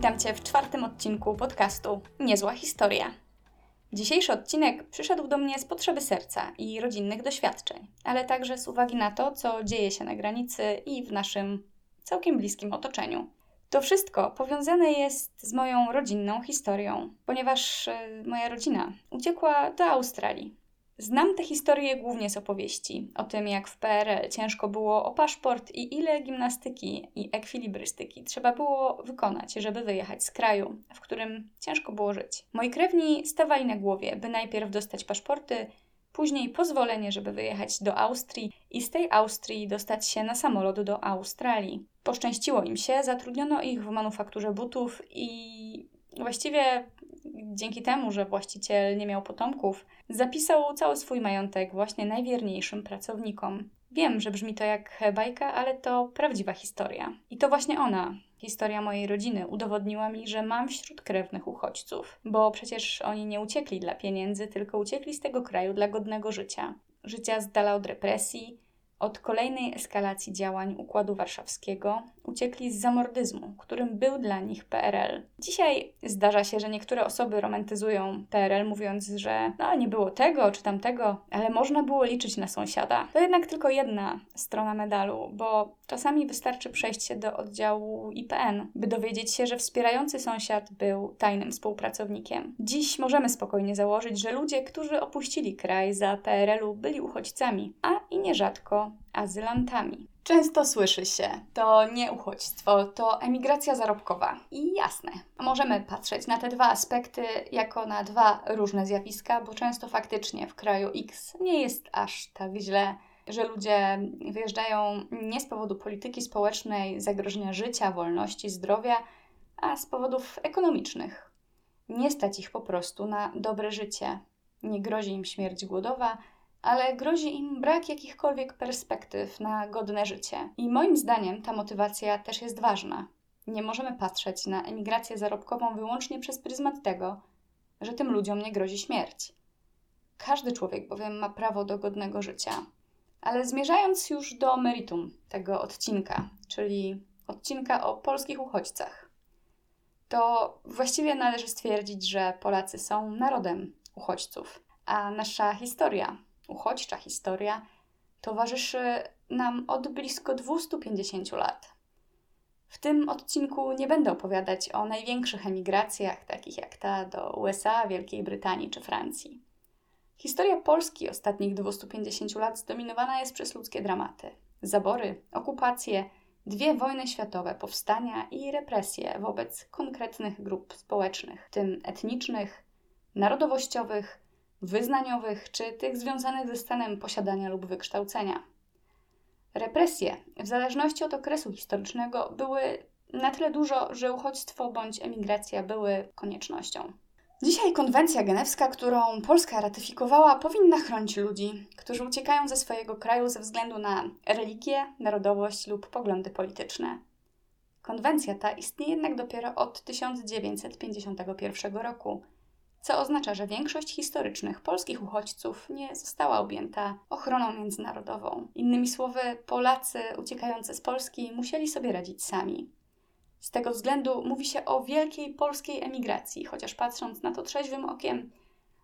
Witam Cię w czwartym odcinku podcastu Niezła Historia. Dzisiejszy odcinek przyszedł do mnie z potrzeby serca i rodzinnych doświadczeń, ale także z uwagi na to, co dzieje się na granicy i w naszym całkiem bliskim otoczeniu. To wszystko powiązane jest z moją rodzinną historią, ponieważ e, moja rodzina uciekła do Australii Znam te historie głównie z opowieści o tym, jak w PRL ciężko było o paszport i ile gimnastyki i ekwilibrystyki trzeba było wykonać, żeby wyjechać z kraju, w którym ciężko było żyć. Moi krewni stawali na głowie, by najpierw dostać paszporty, później pozwolenie, żeby wyjechać do Austrii i z tej Austrii dostać się na samolot do Australii. Poszczęściło im się, zatrudniono ich w manufakturze butów i właściwie dzięki temu, że właściciel nie miał potomków, zapisał cały swój majątek właśnie najwierniejszym pracownikom. Wiem, że brzmi to jak bajka, ale to prawdziwa historia. I to właśnie ona, historia mojej rodziny, udowodniła mi, że mam wśród krewnych uchodźców, bo przecież oni nie uciekli dla pieniędzy, tylko uciekli z tego kraju dla godnego życia. Życia z dala od represji, od kolejnej eskalacji działań Układu Warszawskiego uciekli z zamordyzmu, którym był dla nich PRL. Dzisiaj zdarza się, że niektóre osoby romantyzują PRL, mówiąc, że no, nie było tego czy tamtego, ale można było liczyć na sąsiada. To jednak tylko jedna strona medalu, bo czasami wystarczy przejść się do oddziału IPN, by dowiedzieć się, że wspierający sąsiad był tajnym współpracownikiem. Dziś możemy spokojnie założyć, że ludzie, którzy opuścili kraj za PRL-u, byli uchodźcami, a i nierzadko azylantami. Często słyszy się, to nie uchodźstwo, to emigracja zarobkowa. I jasne, możemy patrzeć na te dwa aspekty jako na dwa różne zjawiska, bo często faktycznie w kraju X nie jest aż tak źle, że ludzie wyjeżdżają nie z powodu polityki społecznej, zagrożenia życia, wolności, zdrowia, a z powodów ekonomicznych. Nie stać ich po prostu na dobre życie. Nie grozi im śmierć głodowa, ale grozi im brak jakichkolwiek perspektyw na godne życie. I moim zdaniem ta motywacja też jest ważna. Nie możemy patrzeć na emigrację zarobkową wyłącznie przez pryzmat tego, że tym ludziom nie grozi śmierć. Każdy człowiek bowiem ma prawo do godnego życia. Ale zmierzając już do meritum tego odcinka, czyli odcinka o polskich uchodźcach, to właściwie należy stwierdzić, że Polacy są narodem uchodźców, a nasza historia uchodźcza historia towarzyszy nam od blisko 250 lat. W tym odcinku nie będę opowiadać o największych emigracjach, takich jak ta do USA, Wielkiej Brytanii czy Francji. Historia Polski ostatnich 250 lat zdominowana jest przez ludzkie dramaty, zabory, okupacje, dwie wojny światowe, powstania i represje wobec konkretnych grup społecznych, w tym etnicznych, narodowościowych, wyznaniowych czy tych związanych ze stanem posiadania lub wykształcenia. Represje, w zależności od okresu historycznego, były na tyle dużo, że uchodźstwo bądź emigracja były koniecznością. Dzisiaj konwencja genewska, którą Polska ratyfikowała, powinna chronić ludzi, którzy uciekają ze swojego kraju ze względu na religię, narodowość lub poglądy polityczne. Konwencja ta istnieje jednak dopiero od 1951 roku co oznacza, że większość historycznych polskich uchodźców nie została objęta ochroną międzynarodową. Innymi słowy, Polacy uciekający z Polski musieli sobie radzić sami. Z tego względu mówi się o wielkiej polskiej emigracji, chociaż patrząc na to trzeźwym okiem,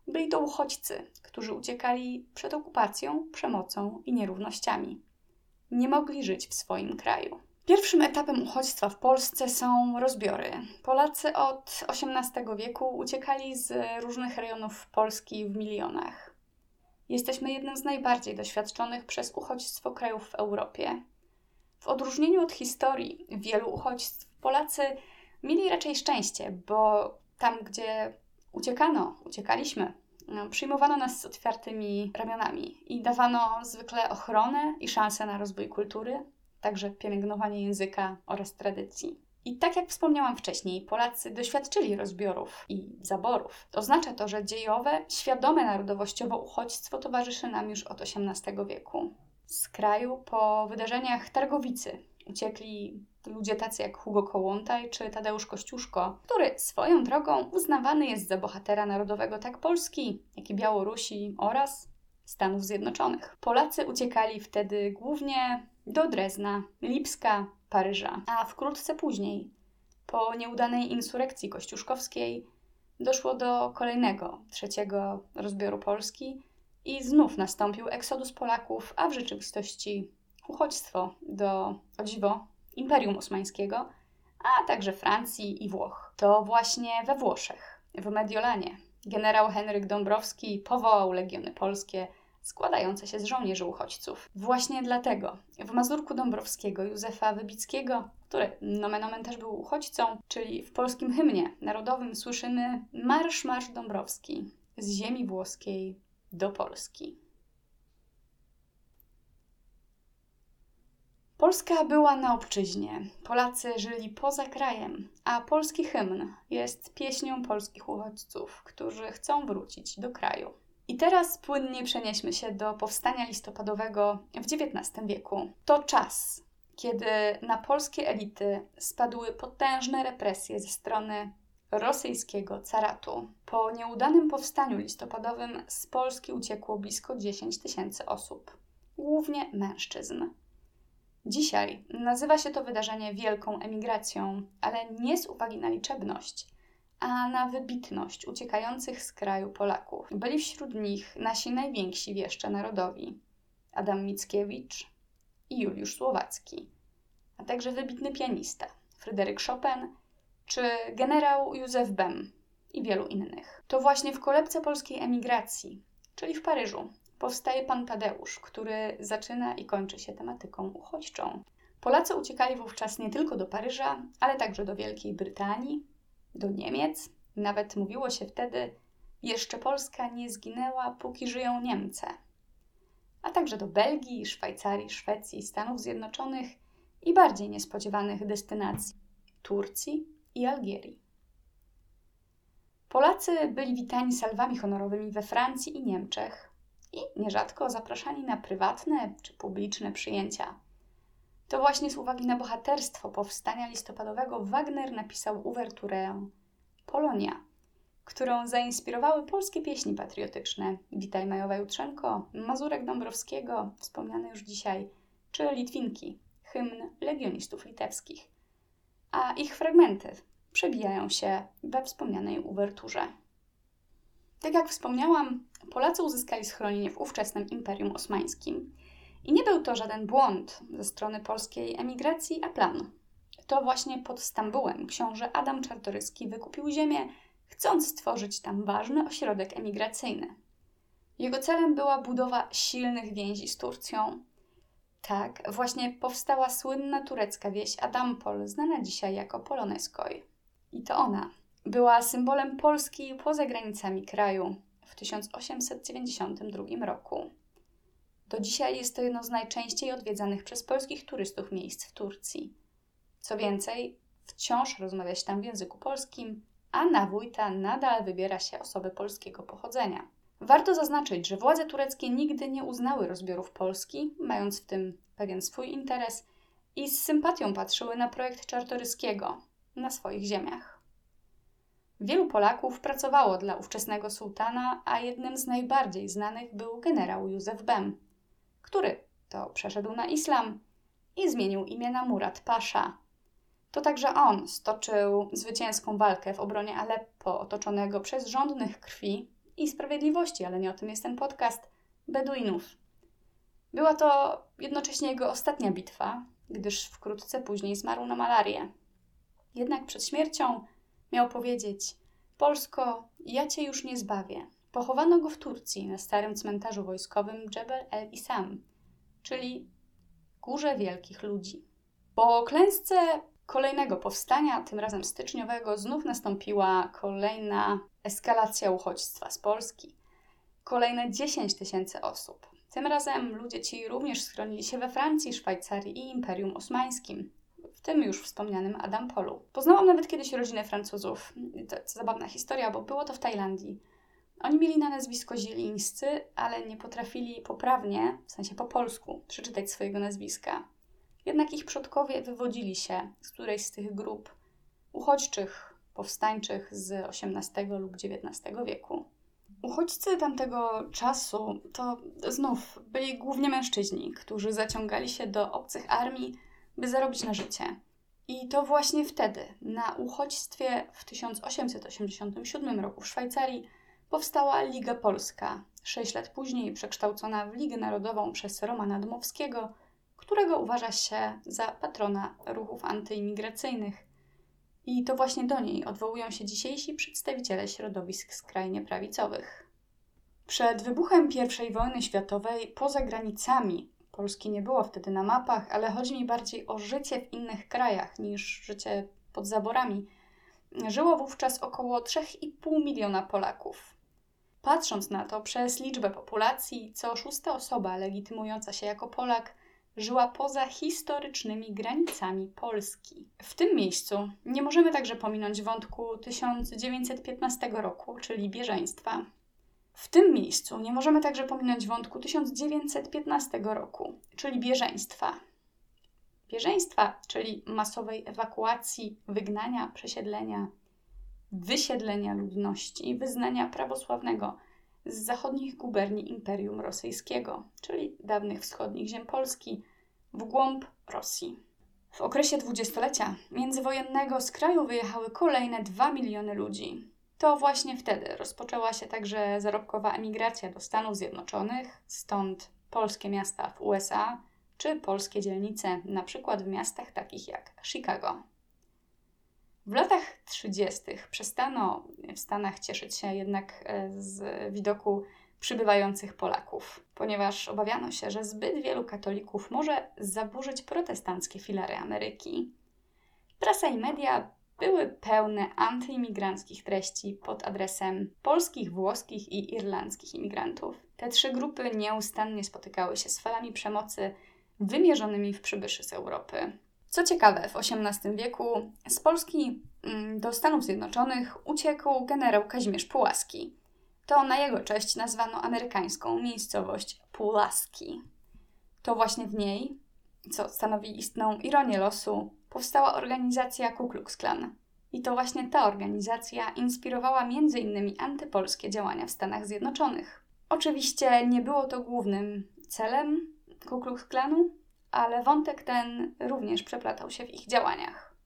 byli to uchodźcy, którzy uciekali przed okupacją, przemocą i nierównościami. Nie mogli żyć w swoim kraju. Pierwszym etapem uchodźstwa w Polsce są rozbiory. Polacy od XVIII wieku uciekali z różnych rejonów Polski w milionach. Jesteśmy jednym z najbardziej doświadczonych przez uchodźstwo krajów w Europie. W odróżnieniu od historii wielu uchodźstw, Polacy mieli raczej szczęście, bo tam, gdzie uciekano, uciekaliśmy, no, przyjmowano nas z otwartymi ramionami i dawano zwykle ochronę i szansę na rozwój kultury, także pielęgnowanie języka oraz tradycji. I tak jak wspomniałam wcześniej, Polacy doświadczyli rozbiorów i zaborów. Oznacza to, że dziejowe, świadome narodowościowo uchodźstwo towarzyszy nam już od XVIII wieku. Z kraju po wydarzeniach Targowicy uciekli ludzie tacy jak Hugo Kołłątaj czy Tadeusz Kościuszko, który swoją drogą uznawany jest za bohatera narodowego tak Polski, jak i Białorusi oraz Stanów Zjednoczonych. Polacy uciekali wtedy głównie do Drezna, Lipska, Paryża, a wkrótce później Po nieudanej insurekcji kościuszkowskiej doszło do kolejnego, trzeciego rozbioru Polski i znów nastąpił eksodus Polaków, a w rzeczywistości uchodźstwo do, o dziwo, Imperium Osmańskiego, a także Francji i Włoch. To właśnie we Włoszech, w Mediolanie, generał Henryk Dąbrowski powołał legiony polskie składające się z żołnierzy uchodźców. Właśnie dlatego w Mazurku Dąbrowskiego Józefa Wybickiego, który nomen omen też był uchodźcą, czyli w polskim hymnie narodowym słyszymy Marsz, Marsz Dąbrowski z ziemi włoskiej do Polski. Polska była na obczyźnie, Polacy żyli poza krajem, a polski hymn jest pieśnią polskich uchodźców, którzy chcą wrócić do kraju. I teraz płynnie przenieśmy się do powstania listopadowego w XIX wieku. To czas, kiedy na polskie elity spadły potężne represje ze strony rosyjskiego caratu. Po nieudanym powstaniu listopadowym z Polski uciekło blisko 10 tysięcy osób, głównie mężczyzn. Dzisiaj nazywa się to wydarzenie wielką emigracją, ale nie z uwagi na liczebność, a na wybitność uciekających z kraju Polaków. Byli wśród nich nasi najwięksi wieszcze narodowi: Adam Mickiewicz i Juliusz Słowacki, a także wybitny pianista Fryderyk Chopin czy generał Józef Bem i wielu innych. To właśnie w kolebce polskiej emigracji, czyli w Paryżu, powstaje pan Tadeusz, który zaczyna i kończy się tematyką uchodźczą. Polacy uciekali wówczas nie tylko do Paryża, ale także do Wielkiej Brytanii, do Niemiec. Nawet mówiło się wtedy, jeszcze Polska nie zginęła, póki żyją Niemcy. A także do Belgii, Szwajcarii, Szwecji, Stanów Zjednoczonych i bardziej niespodziewanych destynacji Turcji i Algierii. Polacy byli witani salwami honorowymi we Francji i Niemczech i nierzadko zapraszani na prywatne czy publiczne przyjęcia. To właśnie z uwagi na bohaterstwo powstania listopadowego Wagner napisał uwerturę Polonia, którą zainspirowały polskie pieśni patriotyczne Witaj Majowa Jutrzenko, Mazurek Dąbrowskiego, wspomniane już dzisiaj, czy Litwinki, hymn legionistów litewskich. A ich fragmenty przebijają się we wspomnianej uwerturze. Tak jak wspomniałam, Polacy uzyskali schronienie w ówczesnym Imperium Osmańskim. I nie był to żaden błąd ze strony polskiej emigracji, a plan. To właśnie pod Stambułem książę Adam Czartoryski wykupił ziemię, chcąc stworzyć tam ważny ośrodek emigracyjny. Jego celem była budowa silnych więzi z Turcją. Tak, właśnie powstała słynna turecka wieś Adampol, znana dzisiaj jako Poloneskoj. I to ona była symbolem Polski poza granicami kraju w 1892 roku. Do dzisiaj jest to jedno z najczęściej odwiedzanych przez polskich turystów miejsc w Turcji. Co więcej, wciąż rozmawia się tam w języku polskim, a na wójta nadal wybiera się osoby polskiego pochodzenia. Warto zaznaczyć, że władze tureckie nigdy nie uznały rozbiorów Polski, mając w tym pewien swój interes i z sympatią patrzyły na projekt Czartoryskiego na swoich ziemiach. Wielu Polaków pracowało dla ówczesnego sułtana, a jednym z najbardziej znanych był generał Józef Bem, który to przeszedł na islam i zmienił imię na Murat Pasza. To także on stoczył zwycięską walkę w obronie Aleppo, otoczonego przez rządnych krwi i sprawiedliwości, ale nie o tym jest ten podcast, Beduinów. Była to jednocześnie jego ostatnia bitwa, gdyż wkrótce później zmarł na malarię. Jednak przed śmiercią Miał powiedzieć: Polsko, ja cię już nie zbawię. Pochowano go w Turcji na starym cmentarzu wojskowym Jebel el Isam, czyli Górze Wielkich Ludzi. Po klęsce kolejnego powstania, tym razem styczniowego, znów nastąpiła kolejna eskalacja uchodźstwa z Polski. Kolejne 10 tysięcy osób. Tym razem ludzie ci również schronili się we Francji, Szwajcarii i Imperium Osmańskim w tym już wspomnianym Adam Polu. Poznałam nawet kiedyś rodzinę Francuzów. To, to zabawna historia, bo było to w Tajlandii. Oni mieli na nazwisko Zielińscy, ale nie potrafili poprawnie, w sensie po polsku, przeczytać swojego nazwiska. Jednak ich przodkowie wywodzili się z którejś z tych grup uchodźczych, powstańczych z XVIII lub XIX wieku. Uchodźcy tamtego czasu to znów byli głównie mężczyźni, którzy zaciągali się do obcych armii by zarobić na życie. I to właśnie wtedy, na uchodźstwie w 1887 roku w Szwajcarii, powstała Liga Polska, sześć lat później przekształcona w Ligę Narodową przez Romana Dmowskiego, którego uważa się za patrona ruchów antyimigracyjnych. I to właśnie do niej odwołują się dzisiejsi przedstawiciele środowisk skrajnie prawicowych. Przed wybuchem I wojny światowej, poza granicami, Polski nie było wtedy na mapach, ale chodzi mi bardziej o życie w innych krajach niż życie pod zaborami. Żyło wówczas około 3,5 miliona Polaków. Patrząc na to przez liczbę populacji, co szósta osoba legitymująca się jako Polak żyła poza historycznymi granicami Polski. W tym miejscu nie możemy także pominąć wątku 1915 roku, czyli bieżeństwa. W tym miejscu nie możemy także pominąć wątku 1915 roku, czyli bieżeństwa. Bieżeństwa, czyli masowej ewakuacji, wygnania, przesiedlenia, wysiedlenia ludności wyznania prawosławnego z zachodnich guberni Imperium Rosyjskiego, czyli dawnych wschodnich ziem Polski, w głąb Rosji. W okresie dwudziestolecia międzywojennego z kraju wyjechały kolejne 2 miliony ludzi. To właśnie wtedy rozpoczęła się także zarobkowa emigracja do Stanów Zjednoczonych, stąd polskie miasta w USA czy polskie dzielnice, na przykład w miastach takich jak Chicago. W latach 30. przestano w Stanach cieszyć się jednak e, z widoku przybywających Polaków, ponieważ obawiano się, że zbyt wielu katolików może zaburzyć protestanckie filary Ameryki. Prasa i media były pełne antyimigranckich treści pod adresem polskich, włoskich i irlandzkich imigrantów. Te trzy grupy nieustannie spotykały się z falami przemocy wymierzonymi w przybyszy z Europy. Co ciekawe, w XVIII wieku z Polski mm, do Stanów Zjednoczonych uciekł generał Kazimierz Pułaski. To na jego cześć nazwano amerykańską miejscowość Pulaski. To właśnie w niej, co stanowi istną ironię losu, powstała organizacja Ku Klux Klan. I to właśnie ta organizacja inspirowała m.in. antypolskie działania w Stanach Zjednoczonych. Oczywiście nie było to głównym celem Ku Klux Klanu, ale wątek ten również przeplatał się w ich działaniach.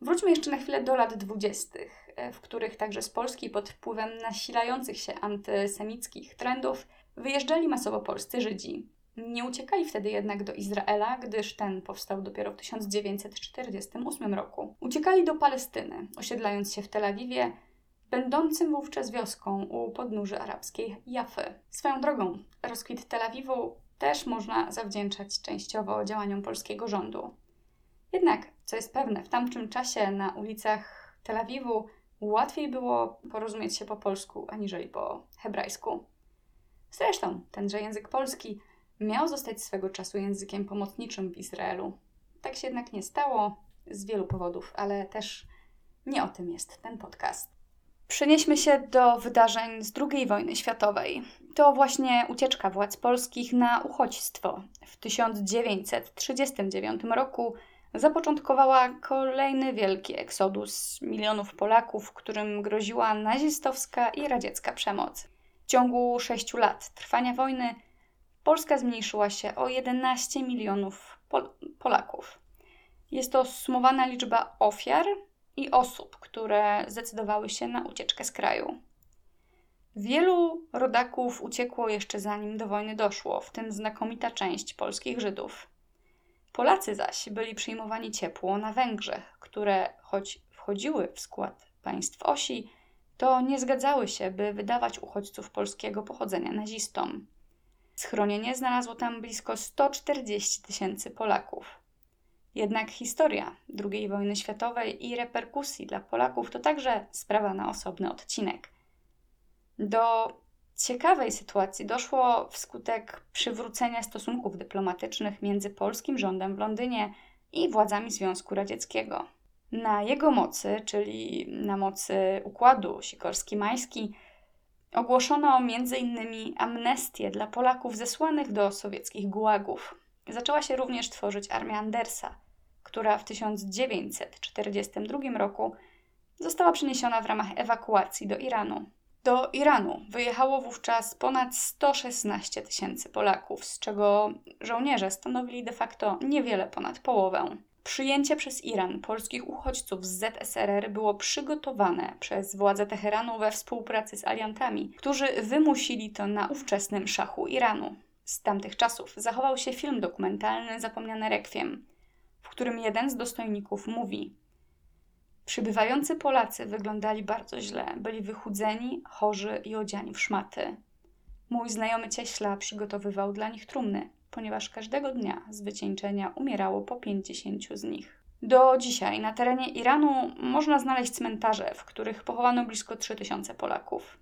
Wróćmy jeszcze na chwilę do lat dwudziestych, e, w których także z Polski pod wpływem nasilających się antysemickich trendów wyjeżdżali masowo polscy Żydzi. Nie uciekali wtedy jednak do Izraela, gdyż ten powstał dopiero w 1948 roku. Uciekali do Palestyny, osiedlając się w Tel Awiwie, będącym wówczas wioską u podnóży arabskiej Jafy. Swoją drogą, rozkwit Tel Awiwu też można zawdzięczać częściowo działaniom polskiego rządu. Jednak, co jest pewne, w tamtym czasie na ulicach Tel Awiwu łatwiej było porozumieć się po polsku aniżeli po hebrajsku. Zresztą tenże język polski miał zostać swego czasu językiem pomocniczym w Izraelu. Tak się jednak nie stało z wielu powodów, ale też nie o tym jest ten podcast. Przenieśmy się do wydarzeń z II wojny światowej. To właśnie ucieczka władz polskich na uchodźstwo w 1939 roku zapoczątkowała kolejny wielki eksodus milionów Polaków, którym groziła nazistowska i radziecka przemoc. W ciągu sześciu lat trwania wojny Polska zmniejszyła się o 11 milionów Pol Polaków. Jest to sumowana liczba ofiar i osób, które zdecydowały się na ucieczkę z kraju. Wielu rodaków uciekło jeszcze zanim do wojny doszło, w tym znakomita część polskich Żydów. Polacy zaś byli przyjmowani ciepło na Węgrzech, które, choć wchodziły w skład państw osi, to nie zgadzały się, by wydawać uchodźców polskiego pochodzenia nazistom. Schronienie znalazło tam blisko 140 tysięcy Polaków. Jednak historia II wojny światowej i reperkusji dla Polaków to także sprawa na osobny odcinek. Do ciekawej sytuacji doszło wskutek przywrócenia stosunków dyplomatycznych między polskim rządem w Londynie i władzami Związku Radzieckiego. Na jego mocy, czyli na mocy układu sikorski-majski, ogłoszono m.in. amnestię dla Polaków zesłanych do sowieckich gułagów. Zaczęła się również tworzyć armia Andersa, która w 1942 roku została przeniesiona w ramach ewakuacji do Iranu. Do Iranu wyjechało wówczas ponad 116 tysięcy Polaków, z czego żołnierze stanowili de facto niewiele ponad połowę. Przyjęcie przez Iran polskich uchodźców z ZSRR było przygotowane przez władze Teheranu we współpracy z aliantami, którzy wymusili to na ówczesnym szachu Iranu. Z tamtych czasów zachował się film dokumentalny Zapomniane Rekwiem, w którym jeden z dostojników mówi: Przybywający Polacy wyglądali bardzo źle, byli wychudzeni, chorzy i odziani w szmaty. Mój znajomy cieśla przygotowywał dla nich trumny, ponieważ każdego dnia z wycieńczenia umierało po 50 z nich. Do dzisiaj na terenie Iranu można znaleźć cmentarze, w których pochowano blisko 3000 Polaków.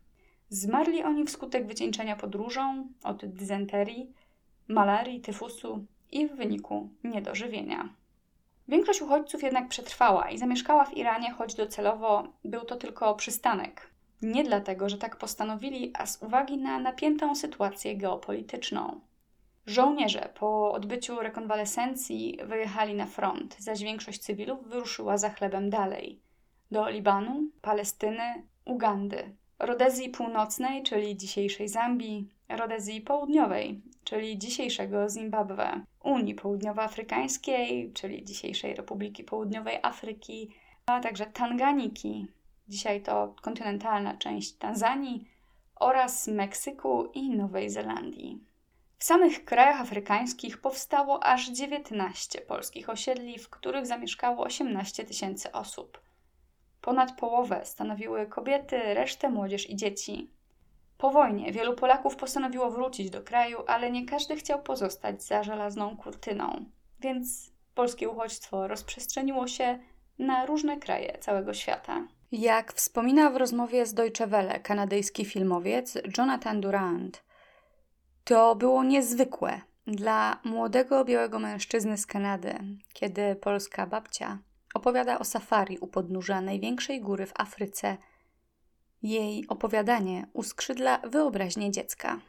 Zmarli oni wskutek wycieńczenia podróżą, od dysenterii, malarii, tyfusu i w wyniku niedożywienia. Większość uchodźców jednak przetrwała i zamieszkała w Iranie, choć docelowo był to tylko przystanek. Nie dlatego, że tak postanowili, a z uwagi na napiętą sytuację geopolityczną. Żołnierze po odbyciu rekonwalescencji wyjechali na front, zaś większość cywilów wyruszyła za chlebem dalej do Libanu, Palestyny, Ugandy, Rodezji Północnej, czyli dzisiejszej Zambii, Rodezji Południowej, czyli dzisiejszego Zimbabwe, Unii Południowoafrykańskiej, czyli dzisiejszej Republiki Południowej Afryki, a także Tanganiki, dzisiaj to kontynentalna część Tanzanii, oraz Meksyku i Nowej Zelandii. W samych krajach afrykańskich powstało aż 19 polskich osiedli, w których zamieszkało 18 tysięcy osób. Ponad połowę stanowiły kobiety, resztę młodzież i dzieci. Po wojnie wielu Polaków postanowiło wrócić do kraju, ale nie każdy chciał pozostać za żelazną kurtyną, więc polskie uchodźstwo rozprzestrzeniło się na różne kraje całego świata. Jak wspomina w rozmowie z Deutsche Welle kanadyjski filmowiec Jonathan Durant, to było niezwykłe dla młodego białego mężczyzny z Kanady, kiedy polska babcia opowiada o safari u podnóża największej góry w Afryce. Jej opowiadanie uskrzydla wyobraźnię dziecka.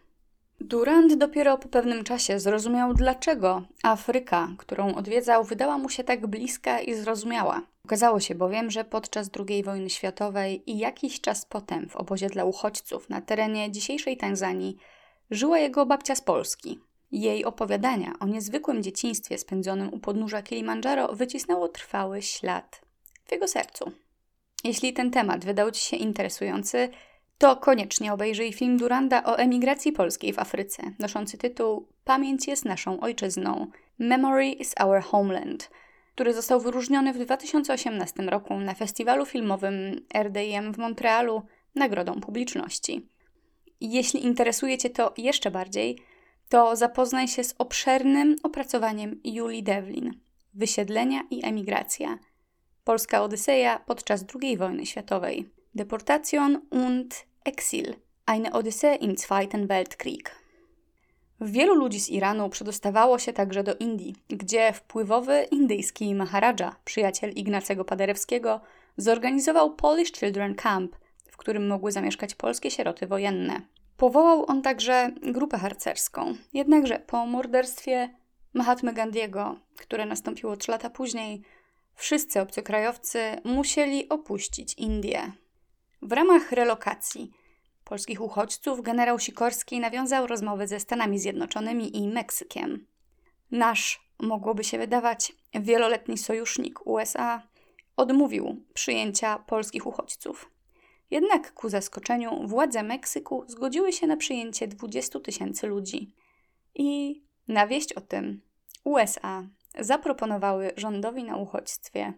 Durant dopiero po pewnym czasie zrozumiał, dlaczego Afryka, którą odwiedzał, wydała mu się tak bliska i zrozumiała. Okazało się bowiem, że podczas II wojny światowej i jakiś czas potem w obozie dla uchodźców na terenie dzisiejszej Tanzanii żyła jego babcia z Polski. Jej opowiadania o niezwykłym dzieciństwie spędzonym u podnóża Kilimandżaro wycisnęło trwały ślad w jego sercu. Jeśli ten temat wydał Ci się interesujący, to koniecznie obejrzyj film Duranda o emigracji polskiej w Afryce, noszący tytuł Pamięć jest naszą ojczyzną Memory is our homeland, który został wyróżniony w 2018 roku na festiwalu filmowym RDM w Montrealu nagrodą publiczności. Jeśli interesuje Cię to jeszcze bardziej, to zapoznaj się z obszernym opracowaniem Julii Devlin Wysiedlenia i emigracja. Polska Odyseja podczas II wojny światowej. Deportation und Exil. Eine Odyssee im Zweiten Weltkrieg. Wielu ludzi z Iranu przedostawało się także do Indii, gdzie wpływowy indyjski Maharadża, przyjaciel Ignacego Paderewskiego, zorganizował Polish Children Camp – w którym mogły zamieszkać polskie sieroty wojenne. Powołał on także grupę harcerską. Jednakże po morderstwie Mahatmy Gandiego, które nastąpiło trzy lata później, wszyscy obcokrajowcy musieli opuścić Indię. W ramach relokacji polskich uchodźców generał Sikorski nawiązał rozmowy ze Stanami Zjednoczonymi i Meksykiem. Nasz, mogłoby się wydawać, wieloletni sojusznik USA odmówił przyjęcia polskich uchodźców. Jednak ku zaskoczeniu władze Meksyku zgodziły się na przyjęcie 20 tysięcy ludzi. I na wieść o tym USA zaproponowały rządowi na uchodźstwie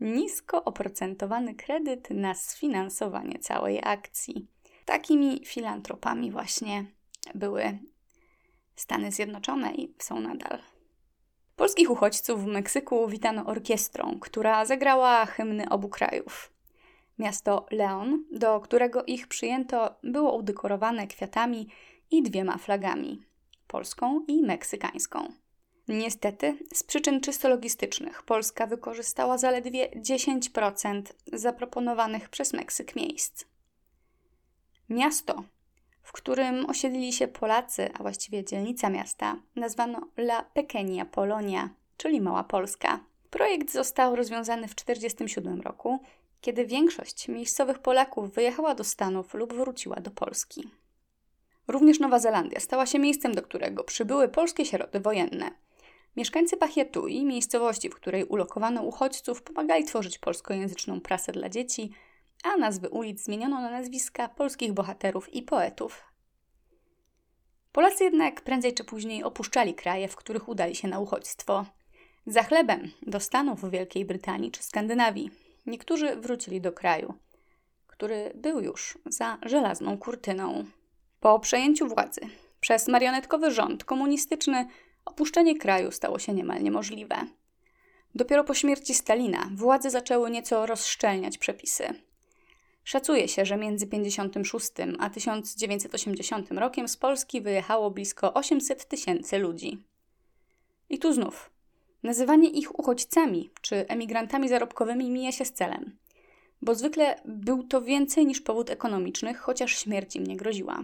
nisko oprocentowany kredyt na sfinansowanie całej akcji. Takimi filantropami właśnie były Stany Zjednoczone i są nadal. Polskich uchodźców w Meksyku witano orkiestrą, która zagrała hymny obu krajów. Miasto Leon, do którego ich przyjęto, było udekorowane kwiatami i dwiema flagami polską i meksykańską. Niestety, z przyczyn czysto logistycznych, Polska wykorzystała zaledwie 10% zaproponowanych przez Meksyk miejsc. Miasto, w którym osiedlili się Polacy, a właściwie dzielnica miasta, nazwano La Pequeña Polonia, czyli Mała Polska. Projekt został rozwiązany w 1947 roku kiedy większość miejscowych Polaków wyjechała do Stanów lub wróciła do Polski. Również Nowa Zelandia stała się miejscem, do którego przybyły polskie sieroty wojenne. Mieszkańcy Pachietu i miejscowości, w której ulokowano uchodźców, pomagali tworzyć polskojęzyczną prasę dla dzieci, a nazwy ulic zmieniono na nazwiska polskich bohaterów i poetów. Polacy jednak prędzej czy później opuszczali kraje, w których udali się na uchodźstwo. Za chlebem do Stanów, Wielkiej Brytanii czy Skandynawii. Niektórzy wrócili do kraju, który był już za żelazną kurtyną. Po przejęciu władzy przez marionetkowy rząd komunistyczny opuszczenie kraju stało się niemal niemożliwe. Dopiero po śmierci Stalina władze zaczęły nieco rozszczelniać przepisy. Szacuje się, że między 1956 a 1980 rokiem z Polski wyjechało blisko 800 tysięcy ludzi. I tu znów, nazywanie ich uchodźcami czy emigrantami zarobkowymi mija się z celem, bo zwykle był to więcej niż powód ekonomiczny, chociaż śmierć im nie groziła.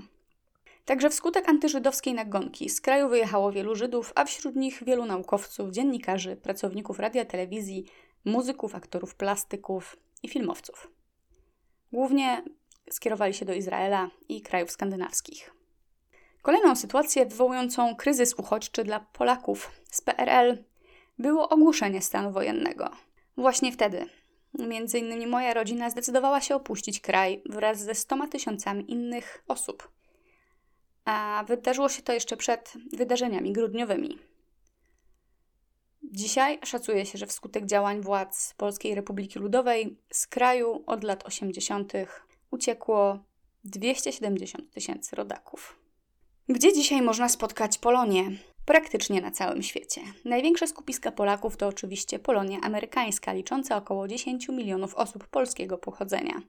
Także wskutek antyżydowskiej nagonki z kraju wyjechało wielu Żydów, a wśród nich wielu naukowców, dziennikarzy, pracowników radia, telewizji, muzyków, aktorów plastyków i filmowców. Głównie skierowali się do Izraela i krajów skandynawskich. Kolejną sytuację wywołującą kryzys uchodźczy dla Polaków z PRL było ogłoszenie stanu wojennego. Właśnie wtedy, między innymi moja rodzina zdecydowała się opuścić kraj wraz ze stoma tysiącami innych osób. A wydarzyło się to jeszcze przed wydarzeniami grudniowymi. Dzisiaj szacuje się, że wskutek działań władz Polskiej Republiki Ludowej z kraju od lat 80. uciekło 270 tysięcy rodaków. Gdzie dzisiaj można spotkać Polonię? Praktycznie na całym świecie. Największe skupiska Polaków to oczywiście Polonia amerykańska, licząca około 10 milionów osób polskiego pochodzenia.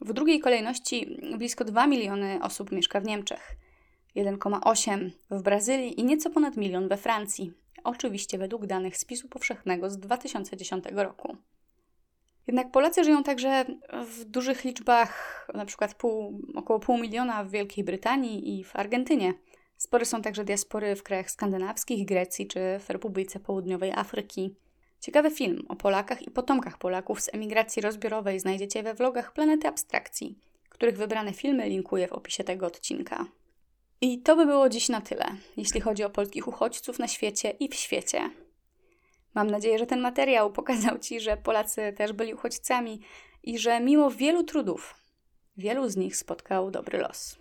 W drugiej kolejności blisko 2 miliony osób mieszka w Niemczech, 1,8 w Brazylii i nieco ponad milion we Francji, oczywiście według danych spisu powszechnego z 2010 roku. Jednak Polacy żyją także w dużych liczbach, na przykład pół, około pół miliona w Wielkiej Brytanii i w Argentynie. Spore są także diaspory w krajach skandynawskich, Grecji czy w Republice Południowej Afryki. Ciekawy film o Polakach i potomkach Polaków z emigracji rozbiorowej znajdziecie we vlogach Planety Abstrakcji, których wybrane filmy linkuję w opisie tego odcinka. I to by było dziś na tyle, jeśli chodzi o polskich uchodźców na świecie i w świecie. Mam nadzieję, że ten materiał pokazał Ci, że Polacy też byli uchodźcami i że mimo wielu trudów, wielu z nich spotkał dobry los.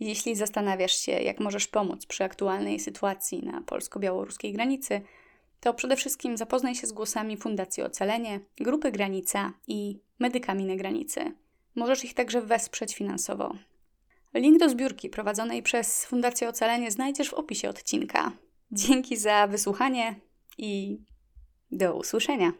Jeśli zastanawiasz się, jak możesz pomóc przy aktualnej sytuacji na polsko-białoruskiej granicy, to przede wszystkim zapoznaj się z głosami Fundacji Ocalenie, Grupy Granica i Medykami na Granicy. Możesz ich także wesprzeć finansowo. Link do zbiórki prowadzonej przez Fundację Ocalenie znajdziesz w opisie odcinka. Dzięki za wysłuchanie i do usłyszenia.